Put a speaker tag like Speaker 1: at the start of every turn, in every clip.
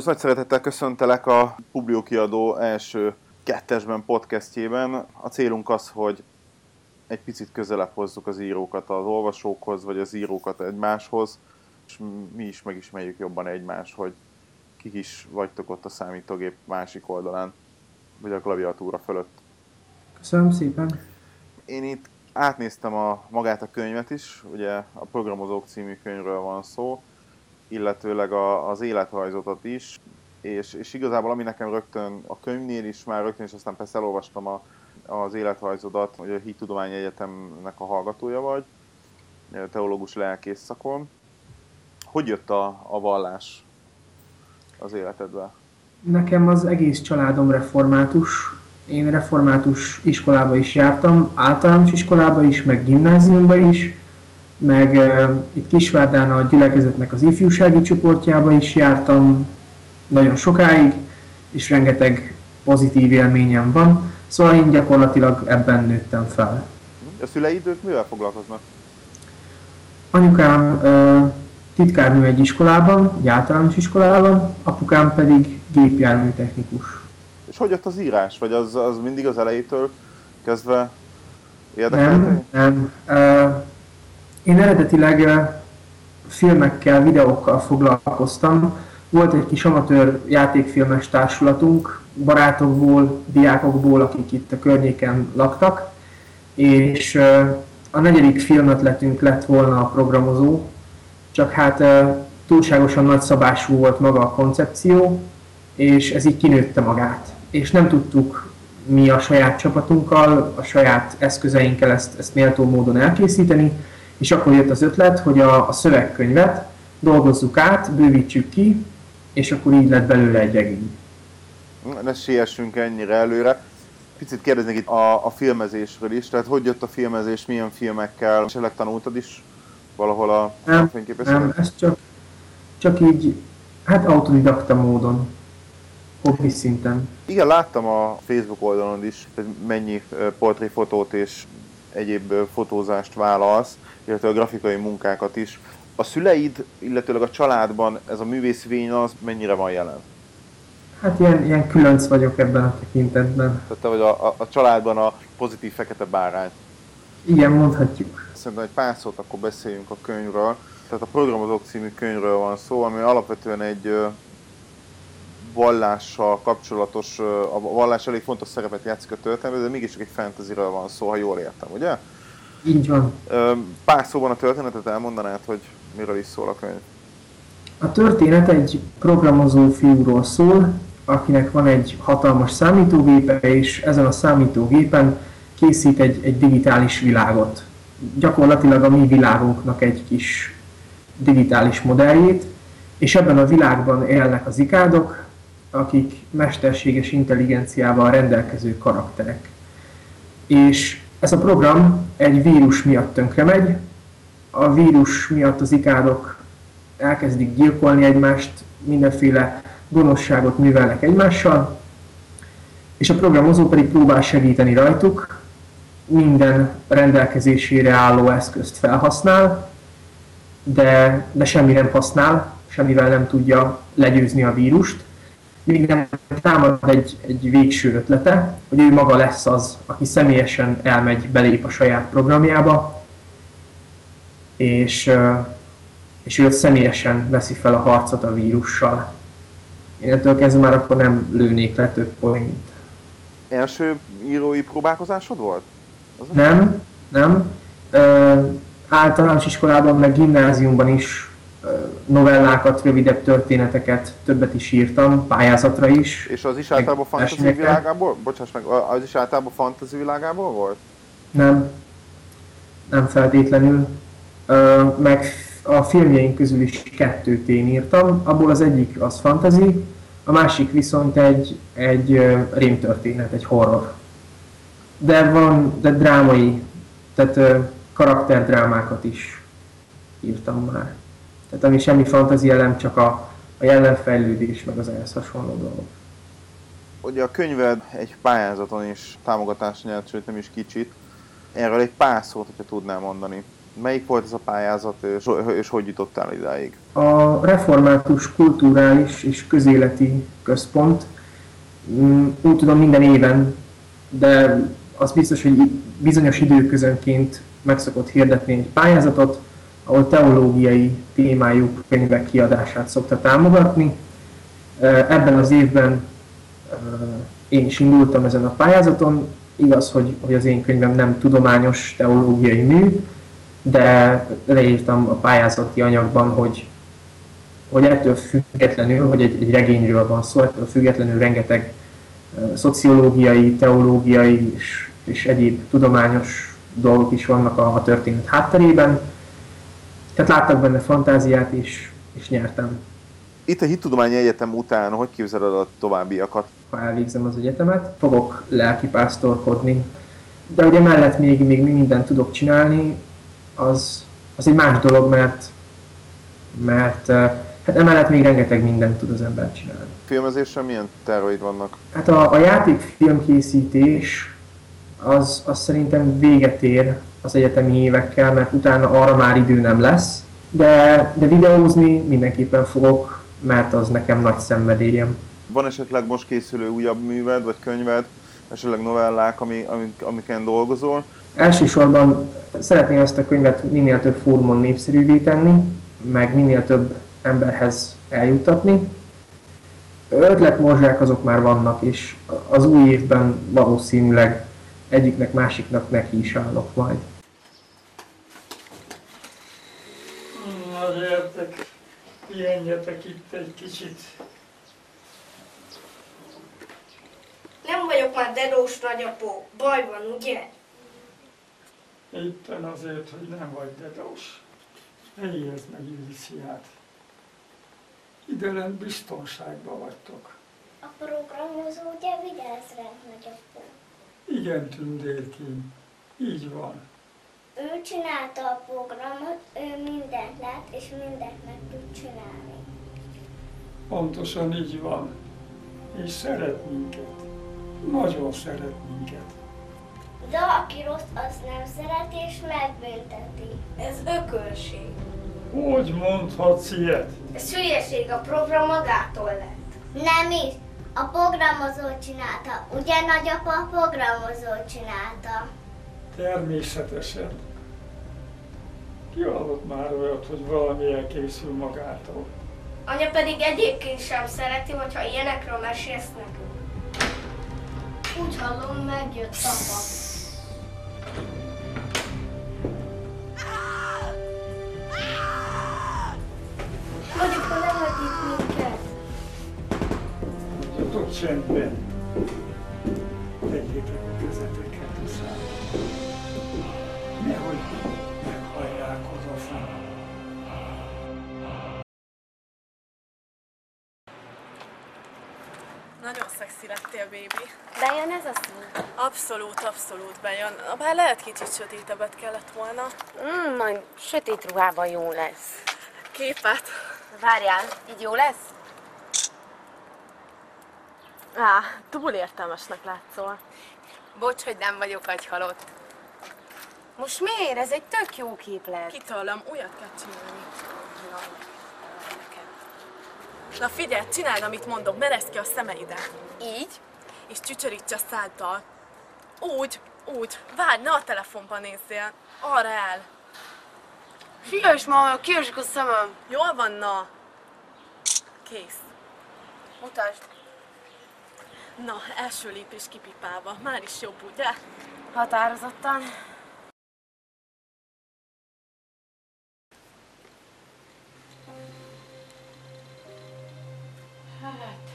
Speaker 1: Szervusz, nagy szeretettel köszöntelek a Publio kiadó első kettesben podcastjében. A célunk az, hogy egy picit közelebb hozzuk az írókat az olvasókhoz, vagy az írókat egymáshoz, és mi is megismerjük jobban egymást, hogy kik is vagytok ott a számítógép másik oldalán, vagy a klaviatúra fölött.
Speaker 2: Köszönöm szépen.
Speaker 1: Én itt átnéztem a, magát a könyvet is, ugye a Programozók című könyvről van szó, illetőleg a, az életrajzotat is, és, és igazából ami nekem rögtön a könyvnél is már rögtön, és aztán persze elolvastam a, az életrajzodat, hogy a Hittudományi Egyetemnek a hallgatója vagy, teológus lelkész szakon. Hogy jött a, a vallás az életedbe?
Speaker 2: Nekem az egész családom református. Én református iskolába is jártam, általános iskolába is, meg gimnáziumba is meg itt Kisvárdán a gyülekezetnek az ifjúsági csoportjába is jártam nagyon sokáig, és rengeteg pozitív élményem van, szóval én gyakorlatilag ebben nőttem fel.
Speaker 1: A szüleid ők mivel foglalkoznak?
Speaker 2: Anyukám titkárnő egy iskolában, egy általános iskolában, apukám pedig gépjárműtechnikus.
Speaker 1: És hogy jött az írás? Vagy az, az mindig az elejétől kezdve érdekelni?
Speaker 2: Nem, nem. Én eredetileg filmekkel, videókkal foglalkoztam. Volt egy kis amatőr játékfilmes társulatunk, barátokból, diákokból, akik itt a környéken laktak, és a negyedik filmötletünk lett volna a programozó, csak hát túlságosan nagy szabású volt maga a koncepció, és ez így kinőtte magát. És nem tudtuk mi a saját csapatunkkal, a saját eszközeinkkel ezt, ezt méltó módon elkészíteni, és akkor jött az ötlet, hogy a, a szövegkönyvet dolgozzuk át, bővítsük ki, és akkor így lett belőle egy regény.
Speaker 1: Ne siessünk ennyire előre. Picit kérdeznék itt a, a filmezésről is, tehát hogy jött a filmezés, milyen filmekkel, esetleg tanultad is valahol a,
Speaker 2: nem,
Speaker 1: a fényképezőben?
Speaker 2: Nem, ez csak, csak így, hát autodidakta módon, hobbi szinten.
Speaker 1: Igen, láttam a Facebook oldalon is, hogy mennyi portréfotót és egyéb fotózást vállalsz illetve a grafikai munkákat is. A szüleid, illetőleg a családban ez a művészvény az mennyire van jelen?
Speaker 2: Hát ilyen, ilyen különc vagyok ebben a tekintetben.
Speaker 1: Tehát te vagy a, a, a családban a pozitív fekete bárány.
Speaker 2: Igen, mondhatjuk.
Speaker 1: Szerintem egy pár szót akkor beszéljünk a könyvről. Tehát a Programozók című könyvről van szó, ami alapvetően egy vallással kapcsolatos, a vallás elég fontos szerepet játszik a történetben, de mégiscsak egy fantasyről van szó, ha jól értem, ugye?
Speaker 2: Így van.
Speaker 1: Pár szóban a történetet elmondanád, hogy miről is szól a könyv?
Speaker 2: A történet egy programozó fiúról szól, akinek van egy hatalmas számítógépe, és ezen a számítógépen készít egy, egy digitális világot. Gyakorlatilag a mi világunknak egy kis digitális modelljét, és ebben a világban élnek az ikádok, akik mesterséges intelligenciával rendelkező karakterek. És ez a program egy vírus miatt tönkre megy, a vírus miatt az ikádok elkezdik gyilkolni egymást, mindenféle gonoszságot művelnek egymással, és a programozó pedig próbál segíteni rajtuk, minden rendelkezésére álló eszközt felhasznál, de, de semmi nem használ, semmivel nem tudja legyőzni a vírust, nem támad egy, egy végső ötlete, hogy ő maga lesz az, aki személyesen elmegy, belép a saját programjába, és, és ő személyesen veszi fel a harcot a vírussal. Én ettől kezdve már akkor nem lőnék le több point.
Speaker 1: Első írói próbálkozásod volt?
Speaker 2: Az nem, nem. Ö, általános iskolában, meg gimnáziumban is novellákat, rövidebb történeteket, többet is írtam, pályázatra is.
Speaker 1: És az is általában fantasy világából? Bocsáss meg, az is általában fantasy világából volt?
Speaker 2: Nem. Nem feltétlenül. meg a filmjeink közül is kettőt én írtam, abból az egyik az fantasy, a másik viszont egy, egy rémtörténet, egy horror. De van, de drámai, tehát karakterdrámákat is írtam már. Tehát ami semmi fantázia nem, csak a, a jelenfejlődés, meg az ehhez hasonló dolgok.
Speaker 1: Ugye a könyved egy pályázaton is támogatást nyert, sőt nem is kicsit. Erről egy pár szót, hogyha tudnál mondani. Melyik volt ez a pályázat, és, és hogy jutottál idáig?
Speaker 2: A Református Kulturális és Közéleti Központ, mm, úgy tudom minden éven, de az biztos, hogy bizonyos időközönként meg szokott hirdetni egy pályázatot, ahol teológiai témájú könyvek kiadását szokta támogatni. Ebben az évben én is indultam ezen a pályázaton. Igaz, hogy, hogy az én könyvem nem tudományos teológiai mű, de leírtam a pályázati anyagban, hogy, hogy ettől függetlenül, hogy egy, egy regényről van szó, ettől függetlenül rengeteg szociológiai, teológiai és, és egyéb tudományos dolgok is vannak a, a történet hátterében. Tehát láttak benne fantáziát, és, és nyertem.
Speaker 1: Itt a Hittudományi Egyetem után hogy képzeled a továbbiakat?
Speaker 2: Ha elvégzem az egyetemet, fogok lelkipásztorkodni. De ugye mellett még, még mindent tudok csinálni, az, az egy más dolog, mert, mert hát emellett még rengeteg mindent tud az ember csinálni.
Speaker 1: Filmezéssel milyen terveid vannak?
Speaker 2: Hát a, a játékfilmkészítés az, az szerintem véget ér az egyetemi évekkel, mert utána arra már idő nem lesz. De, de videózni mindenképpen fogok, mert az nekem nagy szenvedélyem.
Speaker 1: Van esetleg most készülő újabb műved, vagy könyved, esetleg novellák, ami, amik, amiken dolgozol?
Speaker 2: Elsősorban szeretném ezt a könyvet minél több fórumon népszerűvé tenni, meg minél több emberhez eljutatni. Ötletmorzsák azok már vannak, és az új évben valószínűleg egyiknek másiknak neki is állok majd.
Speaker 3: Na gyertek, pihenjetek itt egy kicsit.
Speaker 4: Nem vagyok már dedós nagyapó, baj van, ugye?
Speaker 3: Éppen azért, hogy nem vagy dedós. Helyezd meg Iliciát. Ide lent biztonságban vagytok.
Speaker 5: A programozó ugye vigyáz rá, nagyapó.
Speaker 3: Igen, tündérkém, így van.
Speaker 5: Ő csinálta a programot, ő mindent lát, és mindent meg tud csinálni.
Speaker 3: Pontosan így van. És szeret minket. Nagyon szeret minket.
Speaker 5: De aki rossz, az nem szeret és megbünteti.
Speaker 4: Ez ökölség.
Speaker 3: Hogy mondhatsz ilyet?
Speaker 4: Ez hülyeség, a program magától lett.
Speaker 5: Nem is. A programozó csinálta. Ugye nagyapa a programozó csinálta?
Speaker 3: Természetesen. Ki hallott már olyat, hogy valami elkészül magától?
Speaker 4: Anya pedig egyébként sem szereti, hogyha ilyenekről mesélsz nekünk. Úgy hallom, megjött apa.
Speaker 3: Csendben. Tegyétek a kezeteket a számba. Nehogy meghallják odafent.
Speaker 6: Nagyon szexi lettél, baby.
Speaker 5: Bejön ez a szín?
Speaker 6: Abszolút, abszolút bejön. Bár lehet kicsit sötétebbet kellett volna.
Speaker 7: Mm, majd sötét ruhában jó lesz.
Speaker 6: Képet.
Speaker 7: Várjál, így jó lesz?
Speaker 6: Á, túl értelmesnek látszol.
Speaker 7: Bocs, hogy nem vagyok agyhalott. Most miért? Ez egy tök jó képlet.
Speaker 6: Kitőlem, újat kell csinálni. Na, figyelj, csináld, amit mondok, merezd ki a szemeidet.
Speaker 7: Így?
Speaker 6: És csücsöríts a száddal. Úgy, úgy. Várj, ne a telefonban nézzél. Arra el.
Speaker 7: Figyelj, már kiesik a szemem.
Speaker 6: Jól van, na. Kész.
Speaker 7: Mutasd.
Speaker 6: Na, első lépés kipipálva. Már is jobb, ugye?
Speaker 7: Határozottan.
Speaker 8: Hát,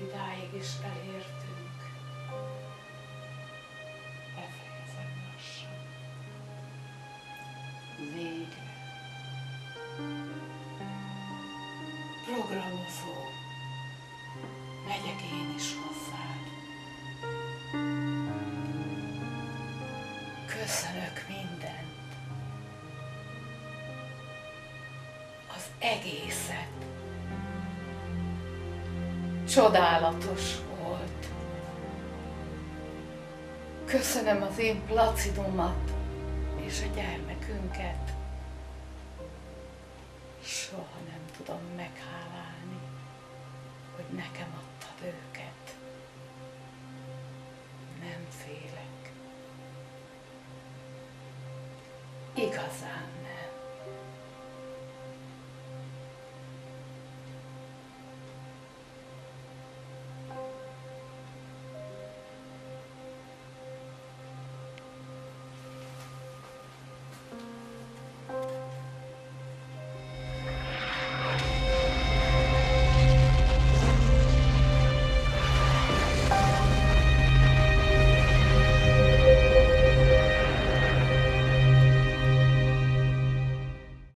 Speaker 8: idáig is elértünk. Az egészet. Csodálatos volt. Köszönöm az én placidomat, és a gyermekünket. Soha nem tudom meghálálni, hogy nekem adtad őket. Nem félek. Igazán